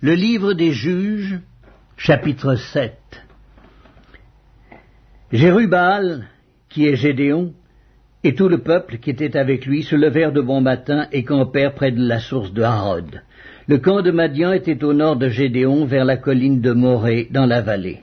Le livre des juges, chapitre 7 Jérubal, qui est Gédéon, et tout le peuple qui était avec lui se levèrent de bon matin et campèrent près de la source de Harod. Le camp de Madian était au nord de Gédéon, vers la colline de Morée, dans la vallée.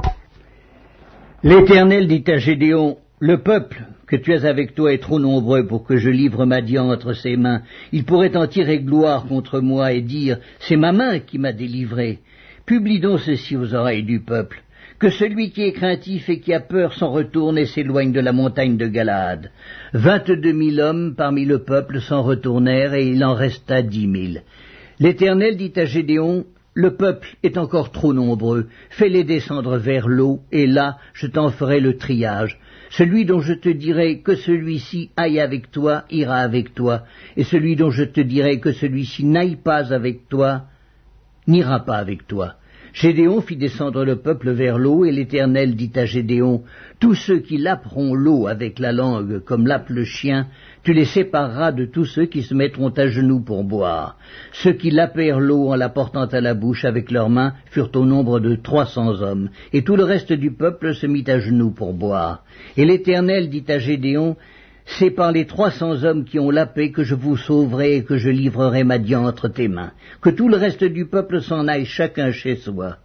L'Éternel dit à Gédéon, Le peuple que tu as avec toi est trop nombreux pour que je livre Madian entre ses mains. Il pourrait en tirer gloire contre moi et dire, C'est ma main qui m'a délivré. Publie donc ceci aux oreilles du peuple que celui qui est craintif et qui a peur s'en retourne et s'éloigne de la montagne de Galade. Vingt-deux mille hommes parmi le peuple s'en retournèrent et il en resta dix mille. L'Éternel dit à Gédéon, le peuple est encore trop nombreux, fais-les descendre vers l'eau, et là je t'en ferai le triage. Celui dont je te dirai que celui-ci aille avec toi ira avec toi, et celui dont je te dirai que celui-ci n'aille pas avec toi n'ira pas avec toi. Gédéon fit descendre le peuple vers l'eau, et l'Éternel dit à Gédéon, Tous ceux qui laperont l'eau avec la langue, comme lappe le chien, tu les sépareras de tous ceux qui se mettront à genoux pour boire. Ceux qui lapèrent l'eau en la portant à la bouche avec leurs mains furent au nombre de trois cents hommes, et tout le reste du peuple se mit à genoux pour boire. Et l'Éternel dit à Gédéon, c'est par les trois cents hommes qui ont la paix que je vous sauverai et que je livrerai Madian entre tes mains. Que tout le reste du peuple s'en aille chacun chez soi.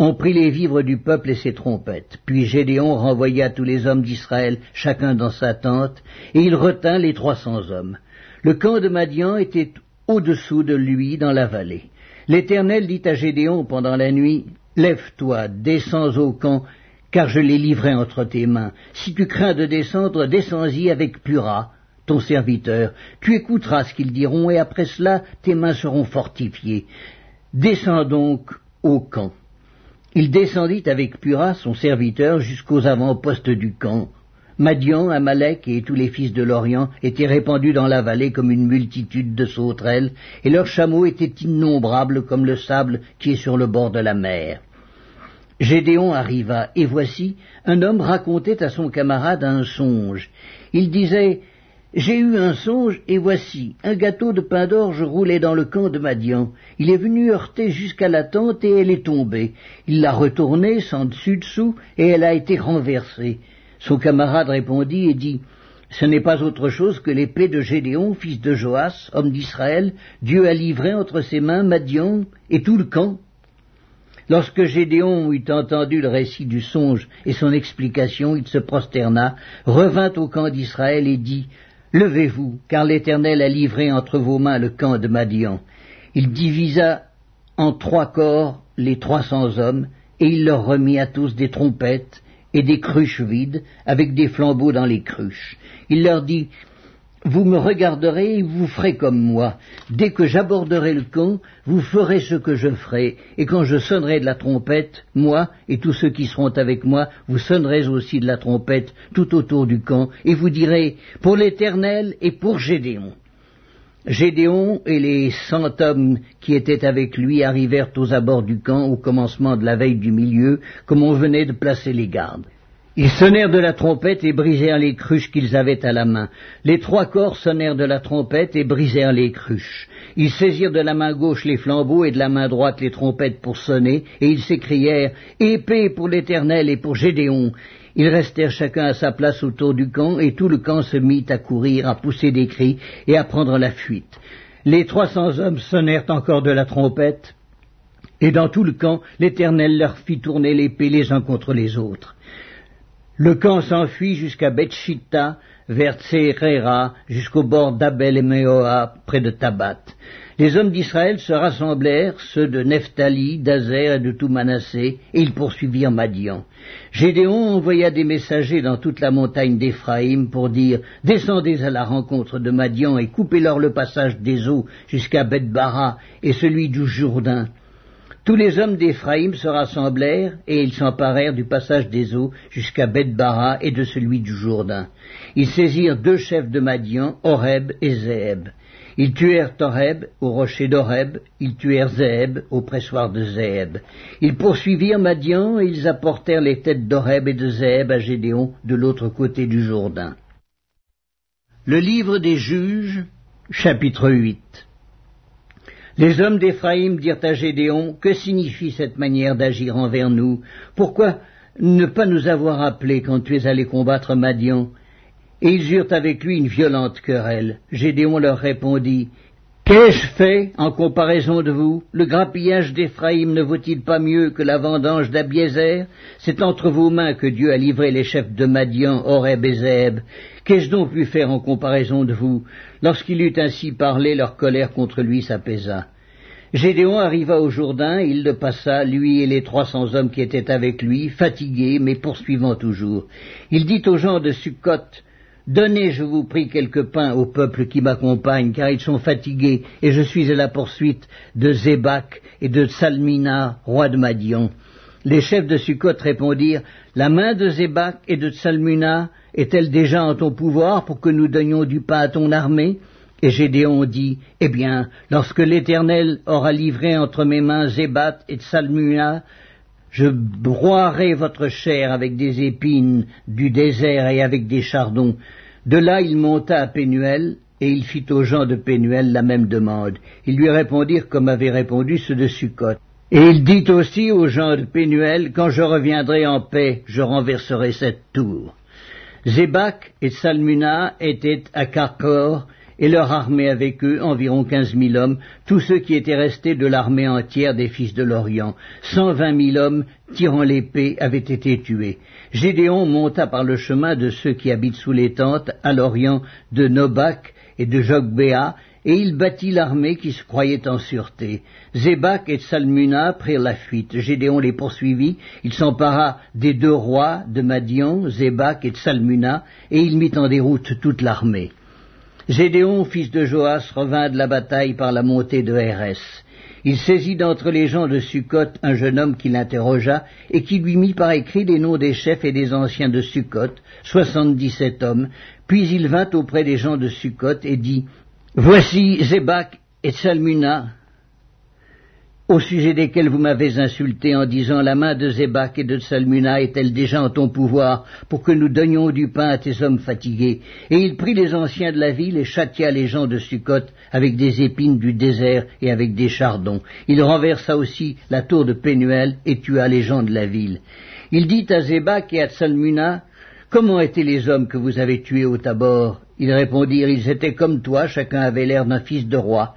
On prit les vivres du peuple et ses trompettes. Puis Gédéon renvoya tous les hommes d'Israël, chacun dans sa tente, et il retint les trois cents hommes. Le camp de Madian était au-dessous de lui dans la vallée. L'Éternel dit à Gédéon pendant la nuit, Lève-toi, descends au camp, car je les livrerai entre tes mains. Si tu crains de descendre, descends-y avec Pura, ton serviteur. Tu écouteras ce qu'ils diront, et après cela, tes mains seront fortifiées. Descends donc au camp. Il descendit avec Pura, son serviteur, jusqu'aux avant-postes du camp. Madian, Amalek et tous les fils de l'Orient étaient répandus dans la vallée comme une multitude de sauterelles, et leurs chameaux étaient innombrables comme le sable qui est sur le bord de la mer. Gédéon arriva, et voici, un homme racontait à son camarade un songe. Il disait, J'ai eu un songe, et voici, un gâteau de pain d'orge roulait dans le camp de Madian. Il est venu heurter jusqu'à la tente, et elle est tombée. Il l'a retournée sans dessus-dessous, et elle a été renversée. Son camarade répondit et dit, ce n'est pas autre chose que l'épée de Gédéon, fils de Joas, homme d'Israël. Dieu a livré entre ses mains Madian et tout le camp. Lorsque Gédéon eut entendu le récit du songe et son explication, il se prosterna, revint au camp d'Israël et dit, Levez-vous, car l'Éternel a livré entre vos mains le camp de Madian. Il divisa en trois corps les trois cents hommes, et il leur remit à tous des trompettes et des cruches vides, avec des flambeaux dans les cruches. Il leur dit, vous me regarderez et vous ferez comme moi. Dès que j'aborderai le camp, vous ferez ce que je ferai, et quand je sonnerai de la trompette, moi et tous ceux qui seront avec moi, vous sonnerez aussi de la trompette tout autour du camp, et vous direz, pour l'Éternel et pour Gédéon. Gédéon et les cent hommes qui étaient avec lui arrivèrent aux abords du camp au commencement de la veille du milieu, comme on venait de placer les gardes. Ils sonnèrent de la trompette et brisèrent les cruches qu'ils avaient à la main. Les trois corps sonnèrent de la trompette et brisèrent les cruches. Ils saisirent de la main gauche les flambeaux et de la main droite les trompettes pour sonner, et ils s'écrièrent Épée pour l'Éternel et pour Gédéon. Ils restèrent chacun à sa place autour du camp, et tout le camp se mit à courir, à pousser des cris et à prendre la fuite. Les trois cents hommes sonnèrent encore de la trompette, et dans tout le camp, l'Éternel leur fit tourner l'épée les uns contre les autres. Le camp s'enfuit jusqu'à Betchita, vers Tserera, jusqu'au bord d'Abel et Meoa, près de Tabat. Les hommes d'Israël se rassemblèrent, ceux de Nephtali, d'Azer et de tout Manassé, et ils poursuivirent Madian. Gédéon envoya des messagers dans toute la montagne d'Éphraïm pour dire Descendez à la rencontre de Madian et coupez-leur le passage des eaux jusqu'à Bethbara et celui du Jourdain. Tous les hommes d'Éphraïm se rassemblèrent, et ils s'emparèrent du passage des eaux jusqu'à Bethbara et de celui du Jourdain. Ils saisirent deux chefs de Madian, Horeb et Zéeb. Ils tuèrent Horeb au rocher d'Horeb, ils tuèrent Zéeb au pressoir de Zéeb. Ils poursuivirent Madian et ils apportèrent les têtes d'Horeb et de Zéeb à Gédéon de l'autre côté du Jourdain. Le livre des juges, chapitre 8 Les hommes d'Éphraïm dirent à Gédéon, Que signifie cette manière d'agir envers nous? Pourquoi ne pas nous avoir appelés quand tu es allé combattre Madian? Et ils eurent avec lui une violente querelle. Gédéon leur répondit, Qu'ai-je fait en comparaison de vous? Le grappillage d'Éphraïm ne vaut-il pas mieux que la vendange d'Abiézer C'est entre vos mains que Dieu a livré les chefs de Madian, Horeb et. Qu'ai-je donc pu faire en comparaison de vous Lorsqu'il eut ainsi parlé, leur colère contre lui s'apaisa? Gédéon arriva au Jourdain, il le passa, lui et les trois cents hommes qui étaient avec lui, fatigués, mais poursuivant toujours. Il dit aux gens de Sukkot, Donnez, je vous prie, quelques pains au peuple qui m'accompagne, car ils sont fatigués, et je suis à la poursuite de Zébak et de Salmina, roi de Madian. Les chefs de Sukkot répondirent, La main de Zébak et de Salmina est-elle déjà en ton pouvoir pour que nous donnions du pain à ton armée? Et Gédéon dit, Eh bien, lorsque l'Éternel aura livré entre mes mains Zébat et Salmuna, je broierai votre chair avec des épines du désert et avec des chardons. De là il monta à Pénuel, et il fit aux gens de Pénuel la même demande. Ils lui répondirent comme avaient répondu ceux de Sukkot. Et il dit aussi aux gens de Pénuel, Quand je reviendrai en paix, je renverserai cette tour. Zébak et Salmuna étaient à Carcor, et leur armée avec eux, environ quinze mille hommes, tous ceux qui étaient restés de l'armée entière des fils de l'Orient. Cent vingt mille hommes, tirant l'épée, avaient été tués. Gédéon monta par le chemin de ceux qui habitent sous les tentes, à l'Orient, de Nobac et de Jogbéa, et il battit l'armée qui se croyait en sûreté. Zébak et Salmuna prirent la fuite. Gédéon les poursuivit. Il s'empara des deux rois de Madian, Zébak et Salmuna, et il mit en déroute toute l'armée. Gédéon, fils de Joas, revint de la bataille par la montée de Hérès. Il saisit d'entre les gens de Sukkot un jeune homme qui l'interrogea et qui lui mit par écrit les noms des chefs et des anciens de Sukkot, soixante-dix-sept hommes. Puis il vint auprès des gens de Sukkot et dit Voici Zébak et Salmuna, au sujet desquels vous m'avez insulté en disant la main de Zébak et de Salmuna est-elle déjà en ton pouvoir pour que nous donnions du pain à tes hommes fatigués? Et il prit les anciens de la ville et châtia les gens de Sukkot avec des épines du désert et avec des chardons. Il renversa aussi la tour de Pénuel et tua les gens de la ville. Il dit à Zébak et à Salmuna Comment étaient les hommes que vous avez tués au Tabor? Ils répondirent Ils étaient comme toi, chacun avait l'air d'un fils de roi.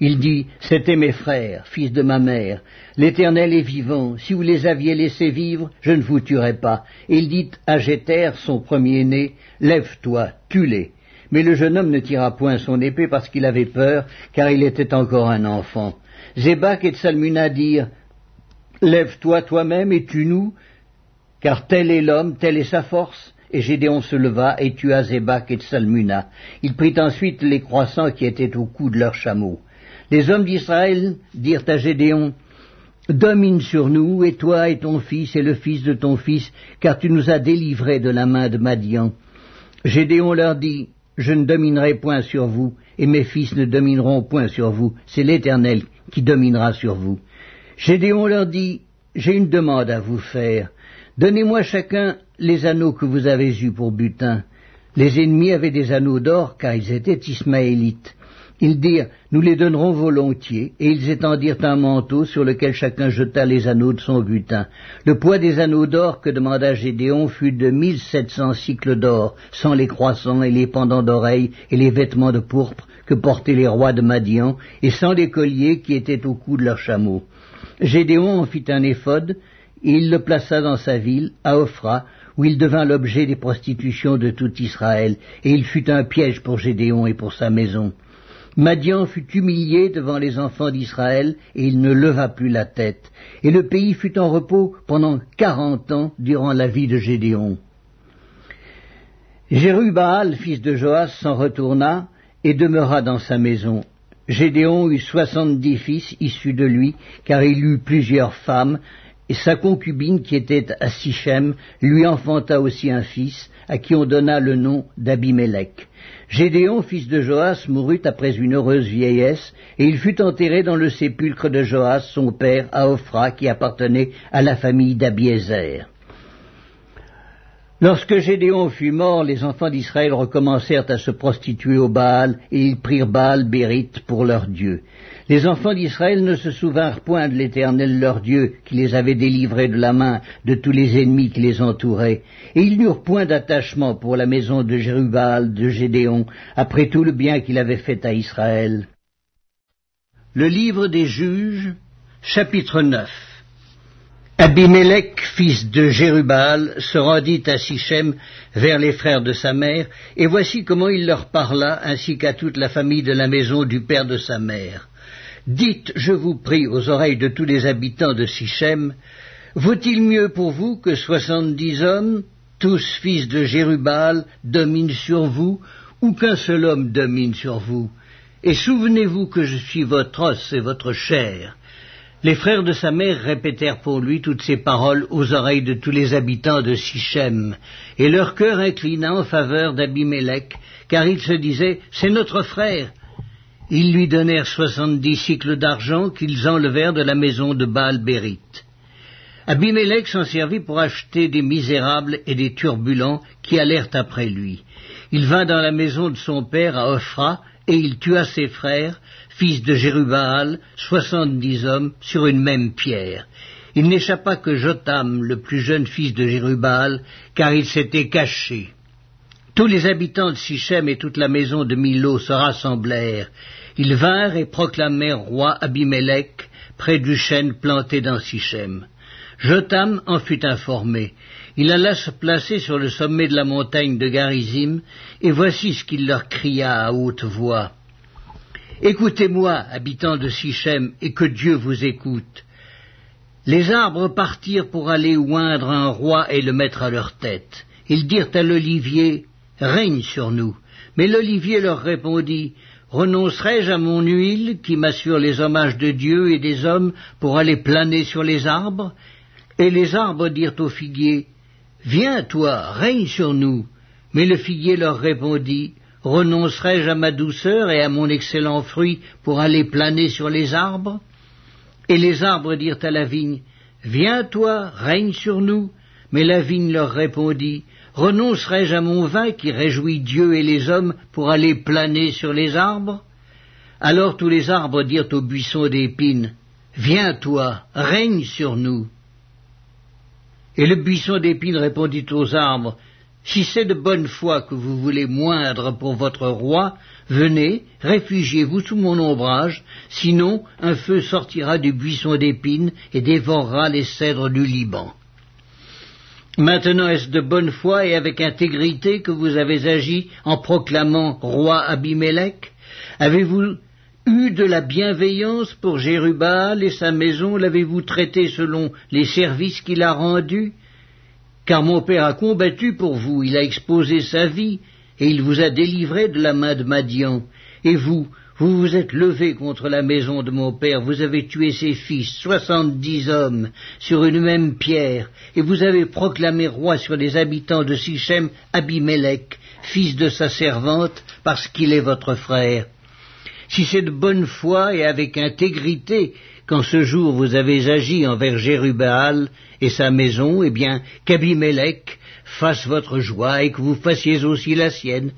Il dit, C'étaient mes frères, fils de ma mère. L'Éternel est vivant. Si vous les aviez laissés vivre, je ne vous tuerais pas. Et il dit à Jéter, son premier-né, Lève-toi, tue-les. Mais le jeune homme ne tira point son épée parce qu'il avait peur, car il était encore un enfant. Zébak et Tsalmuna dirent, Lève-toi toi-même et tue-nous, car tel est l'homme, telle est sa force. Et Gédéon se leva et tua Zébak et Tsalmuna. Il prit ensuite les croissants qui étaient au cou de leurs chameaux. Les hommes d'Israël dirent à Gédéon, Domine sur nous, et toi et ton fils et le fils de ton fils, car tu nous as délivrés de la main de Madian. Gédéon leur dit, Je ne dominerai point sur vous, et mes fils ne domineront point sur vous, c'est l'Éternel qui dominera sur vous. Gédéon leur dit, J'ai une demande à vous faire. Donnez-moi chacun les anneaux que vous avez eus pour butin. Les ennemis avaient des anneaux d'or, car ils étaient ismaélites. Ils dirent, nous les donnerons volontiers, et ils étendirent un manteau sur lequel chacun jeta les anneaux de son butin. Le poids des anneaux d'or que demanda Gédéon fut de mille sept cents cycles d'or, sans les croissants et les pendants d'oreilles et les vêtements de pourpre que portaient les rois de Madian, et sans les colliers qui étaient au cou de leurs chameaux. Gédéon en fit un éphode, et il le plaça dans sa ville, à Ophra, où il devint l'objet des prostitutions de tout Israël, et il fut un piège pour Gédéon et pour sa maison. Madian fut humilié devant les enfants d'Israël, et il ne leva plus la tête. Et le pays fut en repos pendant quarante ans durant la vie de Gédéon. Jérubaal, fils de Joas, s'en retourna et demeura dans sa maison. Gédéon eut soixante-dix fils issus de lui, car il eut plusieurs femmes, et sa concubine, qui était à Sichem, lui enfanta aussi un fils, à qui on donna le nom d'Abimélec. Gédéon, fils de Joas, mourut après une heureuse vieillesse, et il fut enterré dans le sépulcre de Joas, son père, à Ophra, qui appartenait à la famille d'Abiézer. Lorsque Gédéon fut mort, les enfants d'Israël recommencèrent à se prostituer au Baal, et ils prirent Baal Bérite pour leur Dieu. Les enfants d'Israël ne se souvinrent point de l'Éternel leur Dieu, qui les avait délivrés de la main de tous les ennemis qui les entouraient, et ils n'eurent point d'attachement pour la maison de Jérubal, de Gédéon, après tout le bien qu'il avait fait à Israël. Le livre des juges, chapitre 9 Abimelech, fils de Jérubal, se rendit à Sichem vers les frères de sa mère, et voici comment il leur parla, ainsi qu'à toute la famille de la maison du père de sa mère. Dites, je vous prie, aux oreilles de tous les habitants de Sichem, vaut-il mieux pour vous que soixante-dix hommes, tous fils de Jérubal, dominent sur vous, ou qu'un seul homme domine sur vous? Et souvenez-vous que je suis votre os et votre chair, les frères de sa mère répétèrent pour lui toutes ces paroles aux oreilles de tous les habitants de Sichem, et leur cœur inclina en faveur d'Abimelech, car ils se disaient C'est notre frère. Ils lui donnèrent soixante-dix cycles d'argent qu'ils enlevèrent de la maison de Baal Bérite. Abimelech s'en servit pour acheter des misérables et des turbulents qui allèrent après lui. Il vint dans la maison de son père à Ophra, et il tua ses frères, fils de Jérubaal, soixante-dix hommes, sur une même pierre. Il n'échappa que Jotam, le plus jeune fils de Jérubaal, car il s'était caché. Tous les habitants de Sichem et toute la maison de Milo se rassemblèrent. Ils vinrent et proclamèrent roi Abimelech près du chêne planté dans Sichem. Jotam en fut informé. Il alla se placer sur le sommet de la montagne de Garizim, et voici ce qu'il leur cria à haute voix. Écoutez-moi, habitants de Sichem, et que Dieu vous écoute. Les arbres partirent pour aller oindre un roi et le mettre à leur tête. Ils dirent à l'olivier, Règne sur nous. Mais l'olivier leur répondit, Renoncerai-je à mon huile qui m'assure les hommages de Dieu et des hommes pour aller planer sur les arbres? Et les arbres dirent au figuier, Viens, toi, règne sur nous. Mais le figuier leur répondit, renoncerai-je à ma douceur et à mon excellent fruit pour aller planer sur les arbres Et les arbres dirent à la vigne, Viens toi, règne sur nous. Mais la vigne leur répondit, Renoncerai-je à mon vin qui réjouit Dieu et les hommes pour aller planer sur les arbres Alors tous les arbres dirent au buisson d'épines, Viens toi, règne sur nous. Et le buisson d'épines répondit aux arbres, si c'est de bonne foi que vous voulez moindre pour votre roi, venez, réfugiez-vous sous mon ombrage, sinon un feu sortira du buisson d'épines et dévorera les cèdres du Liban. Maintenant est-ce de bonne foi et avec intégrité que vous avez agi en proclamant roi Abimélec Avez-vous eu de la bienveillance pour Jérubal et sa maison? L'avez-vous traité selon les services qu'il a rendus? Car mon père a combattu pour vous, il a exposé sa vie, et il vous a délivré de la main de Madian. Et vous, vous vous êtes levé contre la maison de mon père, vous avez tué ses fils, soixante-dix hommes, sur une même pierre, et vous avez proclamé roi sur les habitants de Sichem Abimelech, fils de sa servante, parce qu'il est votre frère. Si c'est de bonne foi et avec intégrité qu'en ce jour vous avez agi envers Jérubal et sa maison, eh bien, qu'Abimelech fasse votre joie et que vous fassiez aussi la sienne.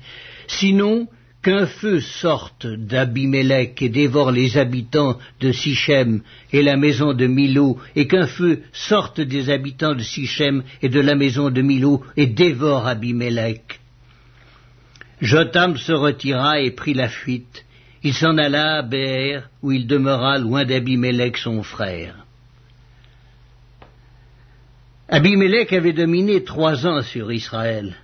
Sinon, qu'un feu sorte d'Abimelech et dévore les habitants de Sichem et la maison de Milo, et qu'un feu sorte des habitants de Sichem et de la maison de Milo et dévore Abimelech. Jotam se retira et prit la fuite, il s'en alla à Béer, où il demeura loin d'Abimelech son frère. Abimelech avait dominé trois ans sur Israël.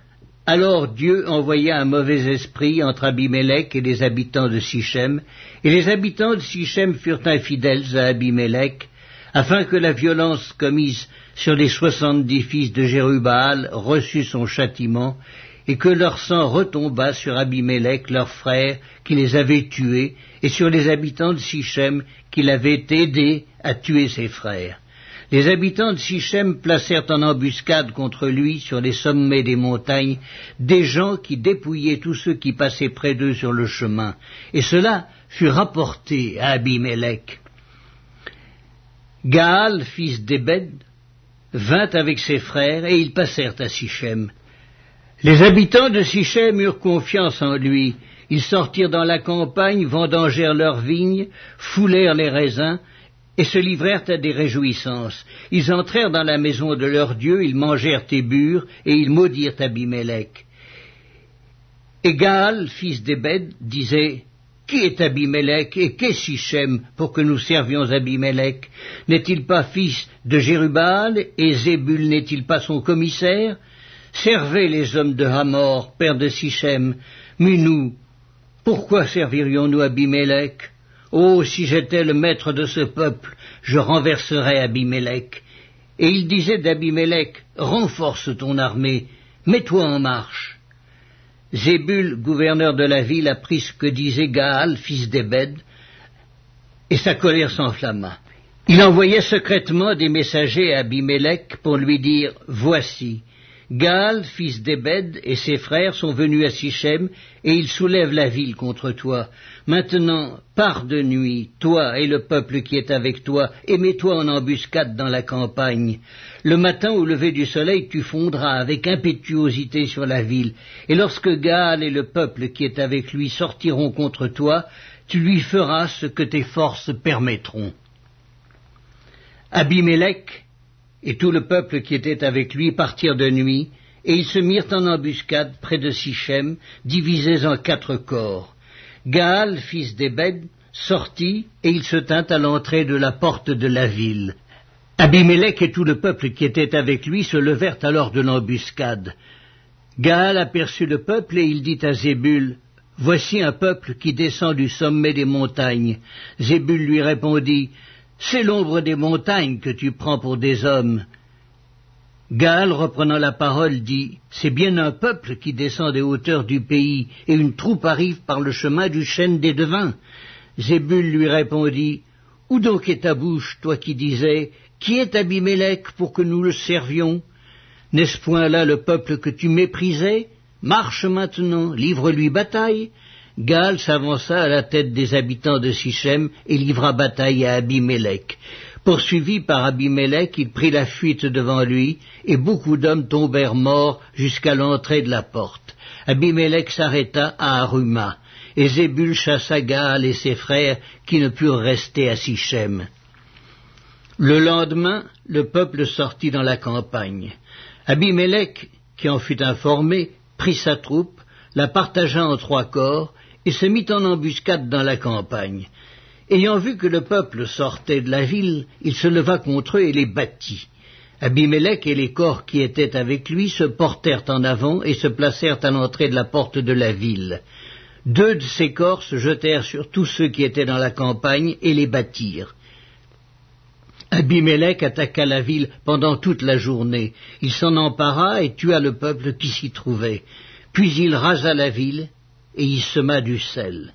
Alors Dieu envoya un mauvais esprit entre Abimelech et les habitants de Sichem, et les habitants de Sichem furent infidèles à Abimelech, afin que la violence commise sur les soixante-dix fils de Jérubal reçût son châtiment, et que leur sang retomba sur Abimelech, leur frère, qui les avait tués, et sur les habitants de Sichem, qui l'avaient aidé à tuer ses frères. Les habitants de Sichem placèrent en embuscade contre lui sur les sommets des montagnes des gens qui dépouillaient tous ceux qui passaient près d'eux sur le chemin, et cela fut rapporté à Abimelech. Gaal, fils d'Ebed, vint avec ses frères, et ils passèrent à Sichem. Les habitants de Sichem eurent confiance en lui. Ils sortirent dans la campagne, vendangèrent leurs vignes, foulèrent les raisins, et se livrèrent à des réjouissances. Ils entrèrent dans la maison de leur Dieu, ils mangèrent et burent, et ils maudirent Abimelech. Et Gaal, fils d'Ebed, disait, Qui est Abimelech et qu'est Sichem pour que nous servions Abimelech? N'est-il pas fils de Jérubal et Zébul n'est-il pas son commissaire? Servez les hommes de Hamor, père de Sichem, mais nous, pourquoi servirions-nous Abimelech? Oh, si j'étais le maître de ce peuple, je renverserais Abimelech. Et il disait d'Abimelech, renforce ton armée, mets-toi en marche. Zébul, gouverneur de la ville, apprit ce que disait Gaal, fils d'Ebed, et sa colère s'enflamma. Il envoyait secrètement des messagers à Abimelech pour lui dire, Voici, Gaal, fils d'Ebed, et ses frères sont venus à Sichem, et ils soulèvent la ville contre toi. Maintenant, pars de nuit, toi et le peuple qui est avec toi, et mets-toi en embuscade dans la campagne. Le matin au lever du soleil, tu fondras avec impétuosité sur la ville, et lorsque Gaal et le peuple qui est avec lui sortiront contre toi, tu lui feras ce que tes forces permettront. Abimelech et tout le peuple qui était avec lui partirent de nuit, et ils se mirent en embuscade près de Sichem, divisés en quatre corps. Gaal, fils d'Ebed, sortit, et il se tint à l'entrée de la porte de la ville. Abimelech et tout le peuple qui était avec lui se levèrent alors de l'embuscade. Gaal aperçut le peuple, et il dit à Zébul, Voici un peuple qui descend du sommet des montagnes. Zébul lui répondit, c'est l'ombre des montagnes que tu prends pour des hommes. Gaal, reprenant la parole, dit C'est bien un peuple qui descend des hauteurs du pays, et une troupe arrive par le chemin du chêne des devins. Zébul lui répondit Où donc est ta bouche, toi qui disais Qui est Abimelech pour que nous le servions? N'est-ce point là le peuple que tu méprisais? Marche maintenant, livre-lui bataille. Gaal s'avança à la tête des habitants de Sichem et livra bataille à Abimelech. Poursuivi par Abimelech, il prit la fuite devant lui, et beaucoup d'hommes tombèrent morts jusqu'à l'entrée de la porte. Abimelech s'arrêta à Aruma, et Zébul chassa Gaal et ses frères qui ne purent rester à Sichem. Le lendemain, le peuple sortit dans la campagne. Abimelech, qui en fut informé, prit sa troupe, la partagea en trois corps, et se mit en embuscade dans la campagne. Ayant vu que le peuple sortait de la ville, il se leva contre eux et les battit. Abimelech et les corps qui étaient avec lui se portèrent en avant et se placèrent à l'entrée de la porte de la ville. Deux de ces corps se jetèrent sur tous ceux qui étaient dans la campagne et les battirent. Abimelech attaqua la ville pendant toute la journée. Il s'en empara et tua le peuple qui s'y trouvait. Puis il rasa la ville et y sema du sel.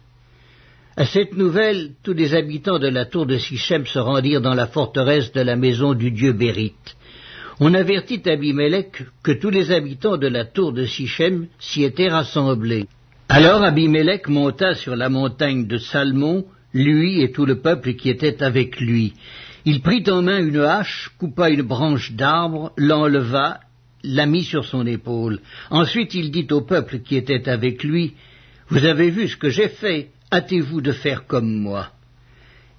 À cette nouvelle, tous les habitants de la tour de Sichem se rendirent dans la forteresse de la maison du dieu Bérite. On avertit Abimelech que tous les habitants de la tour de Sichem s'y étaient rassemblés. Alors Abimelech monta sur la montagne de Salmon, lui et tout le peuple qui était avec lui. Il prit en main une hache, coupa une branche d'arbre, l'enleva, la mit sur son épaule. Ensuite il dit au peuple qui était avec lui, vous avez vu ce que j'ai fait, hâtez-vous de faire comme moi.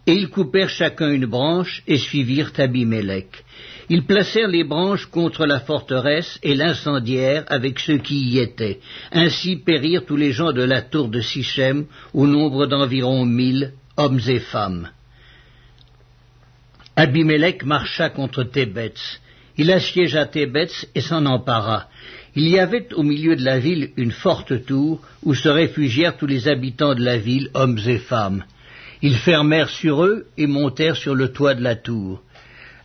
Et ils coupèrent chacun une branche et suivirent Abimelech. Ils placèrent les branches contre la forteresse et l'incendièrent avec ceux qui y étaient. Ainsi périrent tous les gens de la tour de Sichem, au nombre d'environ mille, hommes et femmes. Abimelech marcha contre Tébetz. Il assiégea Tébetz et s'en empara. Il y avait au milieu de la ville une forte tour où se réfugièrent tous les habitants de la ville, hommes et femmes. Ils fermèrent sur eux et montèrent sur le toit de la tour.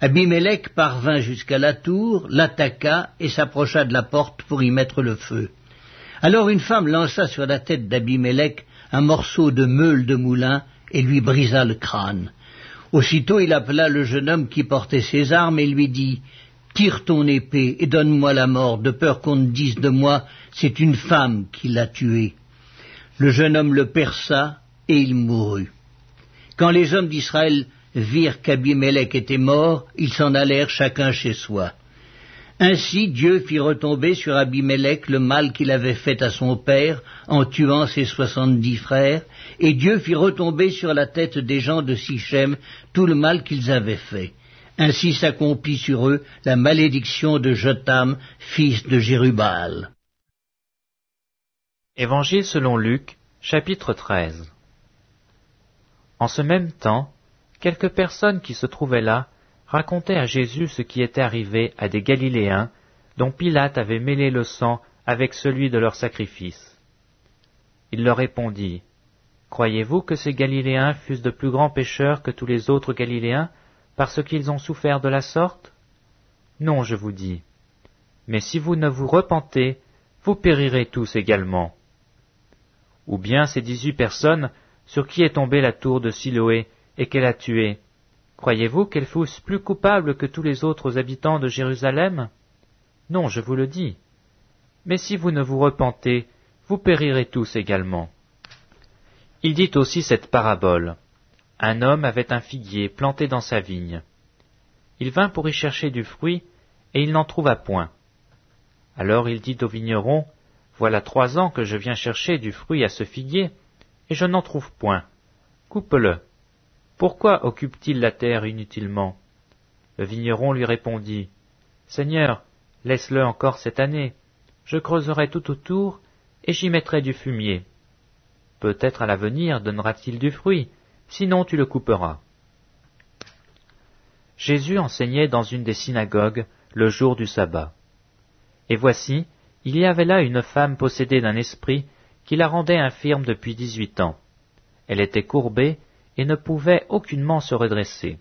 Abimelech parvint jusqu'à la tour, l'attaqua et s'approcha de la porte pour y mettre le feu. Alors une femme lança sur la tête d'Abimelech un morceau de meule de moulin et lui brisa le crâne. Aussitôt il appela le jeune homme qui portait ses armes et lui dit Tire ton épée et donne-moi la mort, de peur qu'on ne dise de moi, c'est une femme qui l'a tué. Le jeune homme le perça, et il mourut. Quand les hommes d'Israël virent qu'Abimelech était mort, ils s'en allèrent chacun chez soi. Ainsi Dieu fit retomber sur Abimélec le mal qu'il avait fait à son père en tuant ses soixante-dix frères, et Dieu fit retomber sur la tête des gens de Sichem tout le mal qu'ils avaient fait. Ainsi s'accomplit sur eux la malédiction de Jotam, fils de Jérubal. Évangile selon Luc, chapitre 13 En ce même temps, quelques personnes qui se trouvaient là racontaient à Jésus ce qui était arrivé à des Galiléens dont Pilate avait mêlé le sang avec celui de leur sacrifice. Il leur répondit, Croyez-vous que ces Galiléens fussent de plus grands pécheurs que tous les autres Galiléens? Parce qu'ils ont souffert de la sorte? Non, je vous dis. Mais si vous ne vous repentez, vous périrez tous également. Ou bien ces dix-huit personnes sur qui est tombée la tour de Siloé et qu'elle a tué, croyez-vous qu'elles fussent plus coupables que tous les autres habitants de Jérusalem? Non, je vous le dis. Mais si vous ne vous repentez, vous périrez tous également. Il dit aussi cette parabole. Un homme avait un figuier planté dans sa vigne. Il vint pour y chercher du fruit, et il n'en trouva point. Alors il dit au vigneron, Voilà trois ans que je viens chercher du fruit à ce figuier, et je n'en trouve point. Coupe-le. Pourquoi occupe-t-il la terre inutilement? Le vigneron lui répondit, Seigneur, laisse-le encore cette année. Je creuserai tout autour, et j'y mettrai du fumier. Peut-être à l'avenir donnera-t-il du fruit, sinon tu le couperas. Jésus enseignait dans une des synagogues le jour du sabbat. Et voici, il y avait là une femme possédée d'un esprit qui la rendait infirme depuis dix-huit ans. Elle était courbée et ne pouvait aucunement se redresser.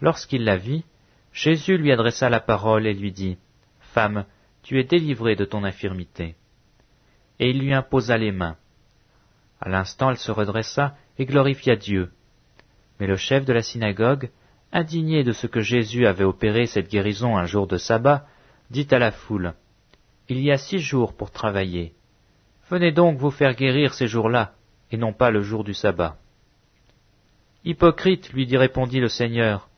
Lorsqu'il la vit, Jésus lui adressa la parole et lui dit, Femme, tu es délivrée de ton infirmité. Et il lui imposa les mains. À l'instant elle se redressa et glorifia Dieu. Mais le chef de la synagogue, indigné de ce que Jésus avait opéré cette guérison un jour de sabbat, dit à la foule, Il y a six jours pour travailler. Venez donc vous faire guérir ces jours-là, et non pas le jour du sabbat. Hypocrite, lui dit répondit le Seigneur,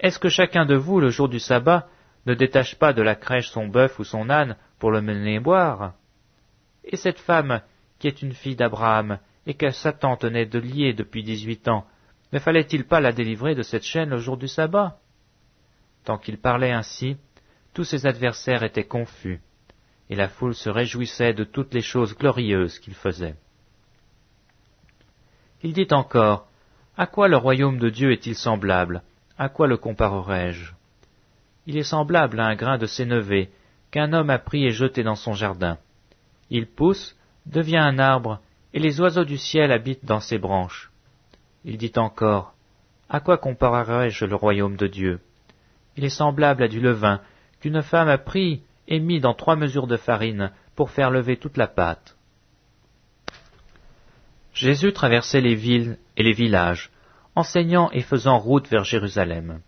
est-ce que chacun de vous, le jour du sabbat, ne détache pas de la crèche son bœuf ou son âne pour le mener boire? Et cette femme, qui est une fille d'Abraham, et que Satan tenait de lier depuis dix-huit ans, ne fallait-il pas la délivrer de cette chaîne le jour du sabbat? Tant qu'il parlait ainsi, tous ses adversaires étaient confus, et la foule se réjouissait de toutes les choses glorieuses qu'il faisait. Il dit encore, À quoi le royaume de Dieu est-il semblable? À quoi le comparerai-je Il est semblable à un grain de sénévé qu'un homme a pris et jeté dans son jardin. Il pousse, devient un arbre, et les oiseaux du ciel habitent dans ses branches. Il dit encore, À quoi comparerai-je le royaume de Dieu? Il est semblable à du levain qu'une femme a pris et mis dans trois mesures de farine pour faire lever toute la pâte. Jésus traversait les villes et les villages, enseignant et faisant route vers Jérusalem.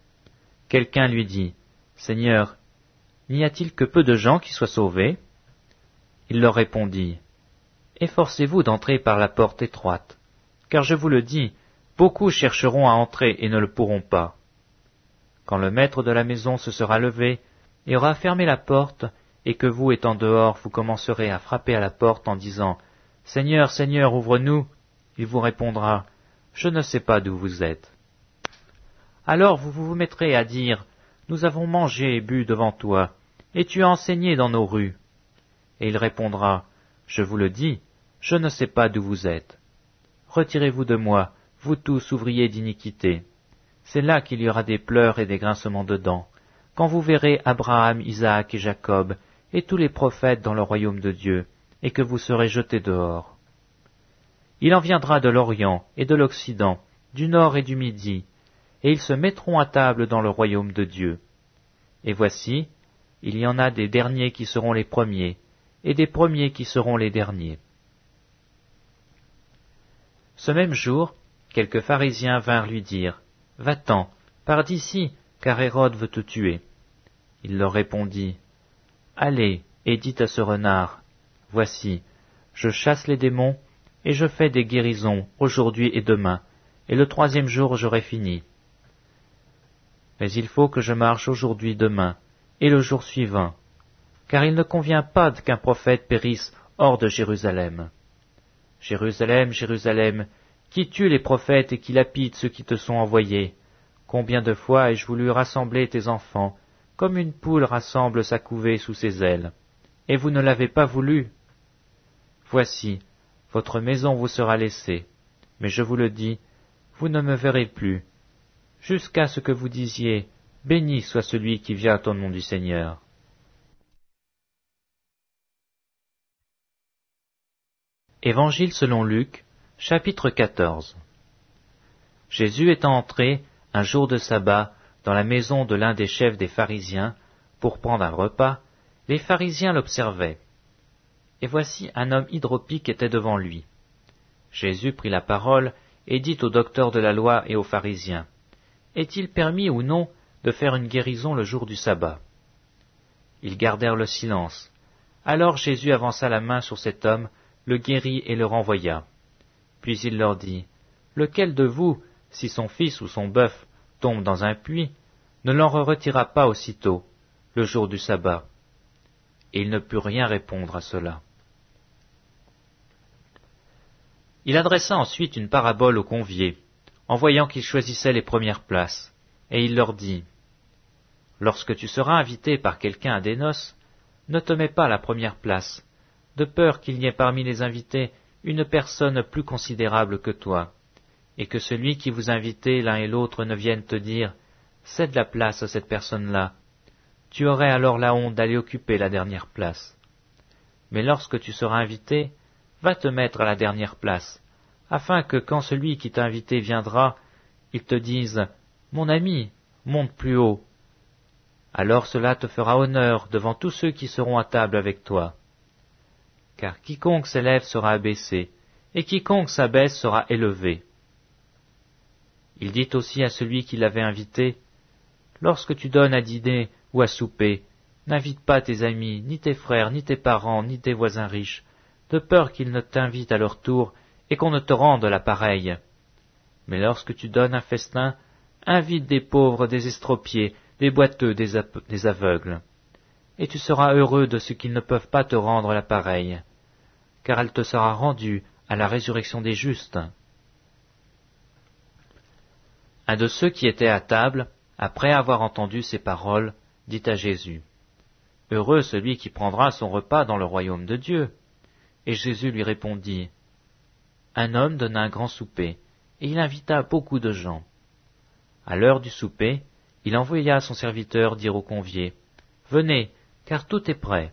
Quelqu'un lui dit, Seigneur, n'y a-t-il que peu de gens qui soient sauvés? Il leur répondit, Efforcez-vous d'entrer par la porte étroite, car je vous le dis, beaucoup chercheront à entrer et ne le pourront pas. Quand le maître de la maison se sera levé et aura fermé la porte, et que vous étant dehors vous commencerez à frapper à la porte en disant Seigneur, Seigneur, ouvre-nous, il vous répondra, Je ne sais pas d'où vous êtes. Alors vous vous mettrez à dire, Nous avons mangé et bu devant toi, et tu as enseigné dans nos rues. Et il répondra, Je vous le dis, je ne sais pas d'où vous êtes. Retirez-vous de moi, vous tous ouvriers d'iniquité. C'est là qu'il y aura des pleurs et des grincements de dents, quand vous verrez Abraham, Isaac et Jacob, et tous les prophètes dans le royaume de Dieu, et que vous serez jetés dehors. Il en viendra de l'Orient et de l'Occident, du Nord et du Midi, et ils se mettront à table dans le royaume de Dieu. Et voici, il y en a des derniers qui seront les premiers, et des premiers qui seront les derniers. Ce même jour, quelques pharisiens vinrent lui dire, Va-t'en, pars d'ici, car Hérode veut te tuer. Il leur répondit, Allez, et dites à ce renard, Voici, je chasse les démons, et je fais des guérisons aujourd'hui et demain, et le troisième jour j'aurai fini. Mais il faut que je marche aujourd'hui demain, et le jour suivant, car il ne convient pas qu'un prophète périsse hors de Jérusalem. Jérusalem, Jérusalem, qui tue les prophètes et qui lapide ceux qui te sont envoyés? Combien de fois ai-je voulu rassembler tes enfants, comme une poule rassemble sa couvée sous ses ailes, et vous ne l'avez pas voulu? Voici, votre maison vous sera laissée, mais je vous le dis, vous ne me verrez plus, jusqu'à ce que vous disiez, Béni soit celui qui vient au nom du Seigneur. Évangile selon Luc, chapitre 14 Jésus étant entré, un jour de sabbat, dans la maison de l'un des chefs des pharisiens, pour prendre un repas, les pharisiens l'observaient. Et voici un homme hydropique était devant lui. Jésus prit la parole et dit aux docteurs de la loi et aux pharisiens, Est-il permis ou non de faire une guérison le jour du sabbat? Ils gardèrent le silence. Alors Jésus avança la main sur cet homme, le guérit et le renvoya. Puis il leur dit, Lequel de vous, si son fils ou son bœuf tombe dans un puits, ne l'en retira pas aussitôt, le jour du sabbat? Et il ne put rien répondre à cela. Il adressa ensuite une parabole aux conviés, en voyant qu'ils choisissaient les premières places, et il leur dit, Lorsque tu seras invité par quelqu'un à des noces, ne te mets pas à la première place, de peur qu'il n'y ait parmi les invités une personne plus considérable que toi, et que celui qui vous invitait l'un et l'autre ne vienne te dire Cède la place à cette personne-là. Tu aurais alors la honte d'aller occuper la dernière place. Mais lorsque tu seras invité, va te mettre à la dernière place, afin que quand celui qui t'a invité viendra, il te dise Mon ami, monte plus haut. Alors cela te fera honneur devant tous ceux qui seront à table avec toi car quiconque s'élève sera abaissé, et quiconque s'abaisse sera élevé. Il dit aussi à celui qui l'avait invité, Lorsque tu donnes à dîner ou à souper, n'invite pas tes amis, ni tes frères, ni tes parents, ni tes voisins riches, de peur qu'ils ne t'invitent à leur tour et qu'on ne te rende la pareille. Mais lorsque tu donnes un festin, invite des pauvres, des estropiés, des boiteux, des, aveugles. Et tu seras heureux de ce qu'ils ne peuvent pas te rendre la pareille car elle te sera rendue à la résurrection des justes. Un de ceux qui étaient à table, après avoir entendu ces paroles, dit à Jésus, Heureux celui qui prendra son repas dans le royaume de Dieu. Et Jésus lui répondit, Un homme donna un grand souper, et il invita beaucoup de gens. À l'heure du souper, il envoya son serviteur dire aux conviés, Venez, car tout est prêt.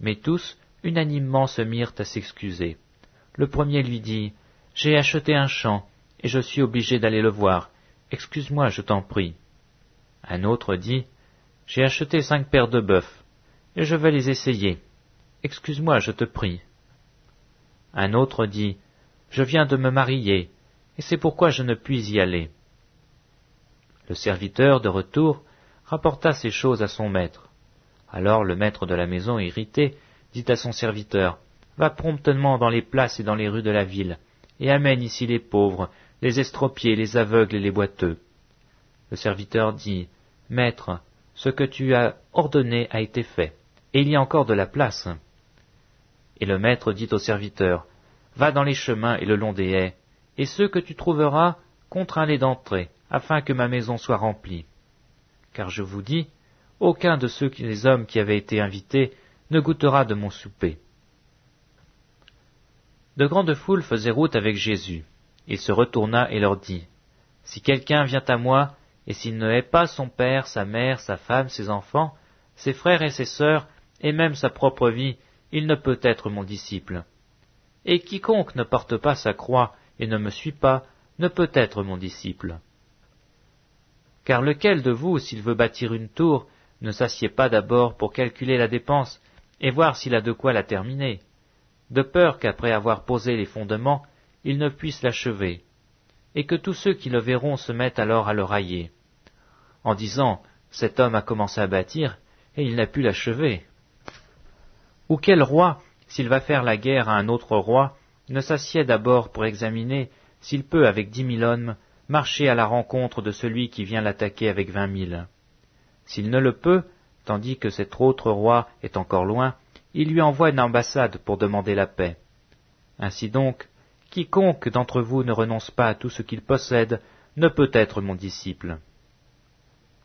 Mais tous, unanimement se mirent à s'excuser. Le premier lui dit, J'ai acheté un champ, et je suis obligé d'aller le voir. Excuse-moi, je t'en prie. Un autre dit, J'ai acheté cinq paires de bœufs, et je vais les essayer. Excuse-moi, je te prie. Un autre dit, Je viens de me marier, et c'est pourquoi je ne puis y aller. Le serviteur, de retour, rapporta ces choses à son maître. Alors le maître de la maison, irrité, dit à son serviteur, Va promptement dans les places et dans les rues de la ville, et amène ici les pauvres, les estropiés, les aveugles et les boiteux. Le serviteur dit, Maître, ce que tu as ordonné a été fait, et il y a encore de la place. Et le maître dit au serviteur, Va dans les chemins et le long des haies, et ceux que tu trouveras, contrains-les d'entrer, afin que ma maison soit remplie. Car je vous dis, aucun de ceux qui, les hommes qui avaient été invités ne goûtera de mon souper. De grandes foules faisaient route avec Jésus. Il se retourna et leur dit, Si quelqu'un vient à moi, et s'il ne hait pas son père, sa mère, sa femme, ses enfants, ses frères et ses sœurs, et même sa propre vie, il ne peut être mon disciple. Et quiconque ne porte pas sa croix et ne me suit pas, ne peut être mon disciple. Car lequel de vous, s'il veut bâtir une tour, ne s'assied pas d'abord pour calculer la dépense et voir s'il a de quoi la terminer, de peur qu'après avoir posé les fondements, il ne puisse l'achever, et que tous ceux qui le verront se mettent alors à le railler, en disant Cet homme a commencé à bâtir, et il n'a pu l'achever. Ou quel roi, s'il va faire la guerre à un autre roi, ne s'assied d'abord pour examiner s'il peut, avec dix mille hommes, marcher à la rencontre de celui qui vient l'attaquer avec vingt mille? S'il ne le peut, tandis que cet autre roi est encore loin, il lui envoie une ambassade pour demander la paix. Ainsi donc, quiconque d'entre vous ne renonce pas à tout ce qu'il possède ne peut être mon disciple.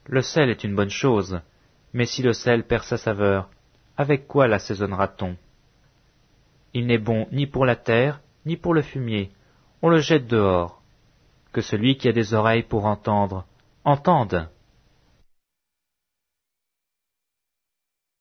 Le sel est une bonne chose, mais si le sel perd sa saveur, avec quoi l'assaisonnera-t-on? Il n'est bon ni pour la terre, ni pour le fumier, on le jette dehors. Que celui qui a des oreilles pour entendre, entende.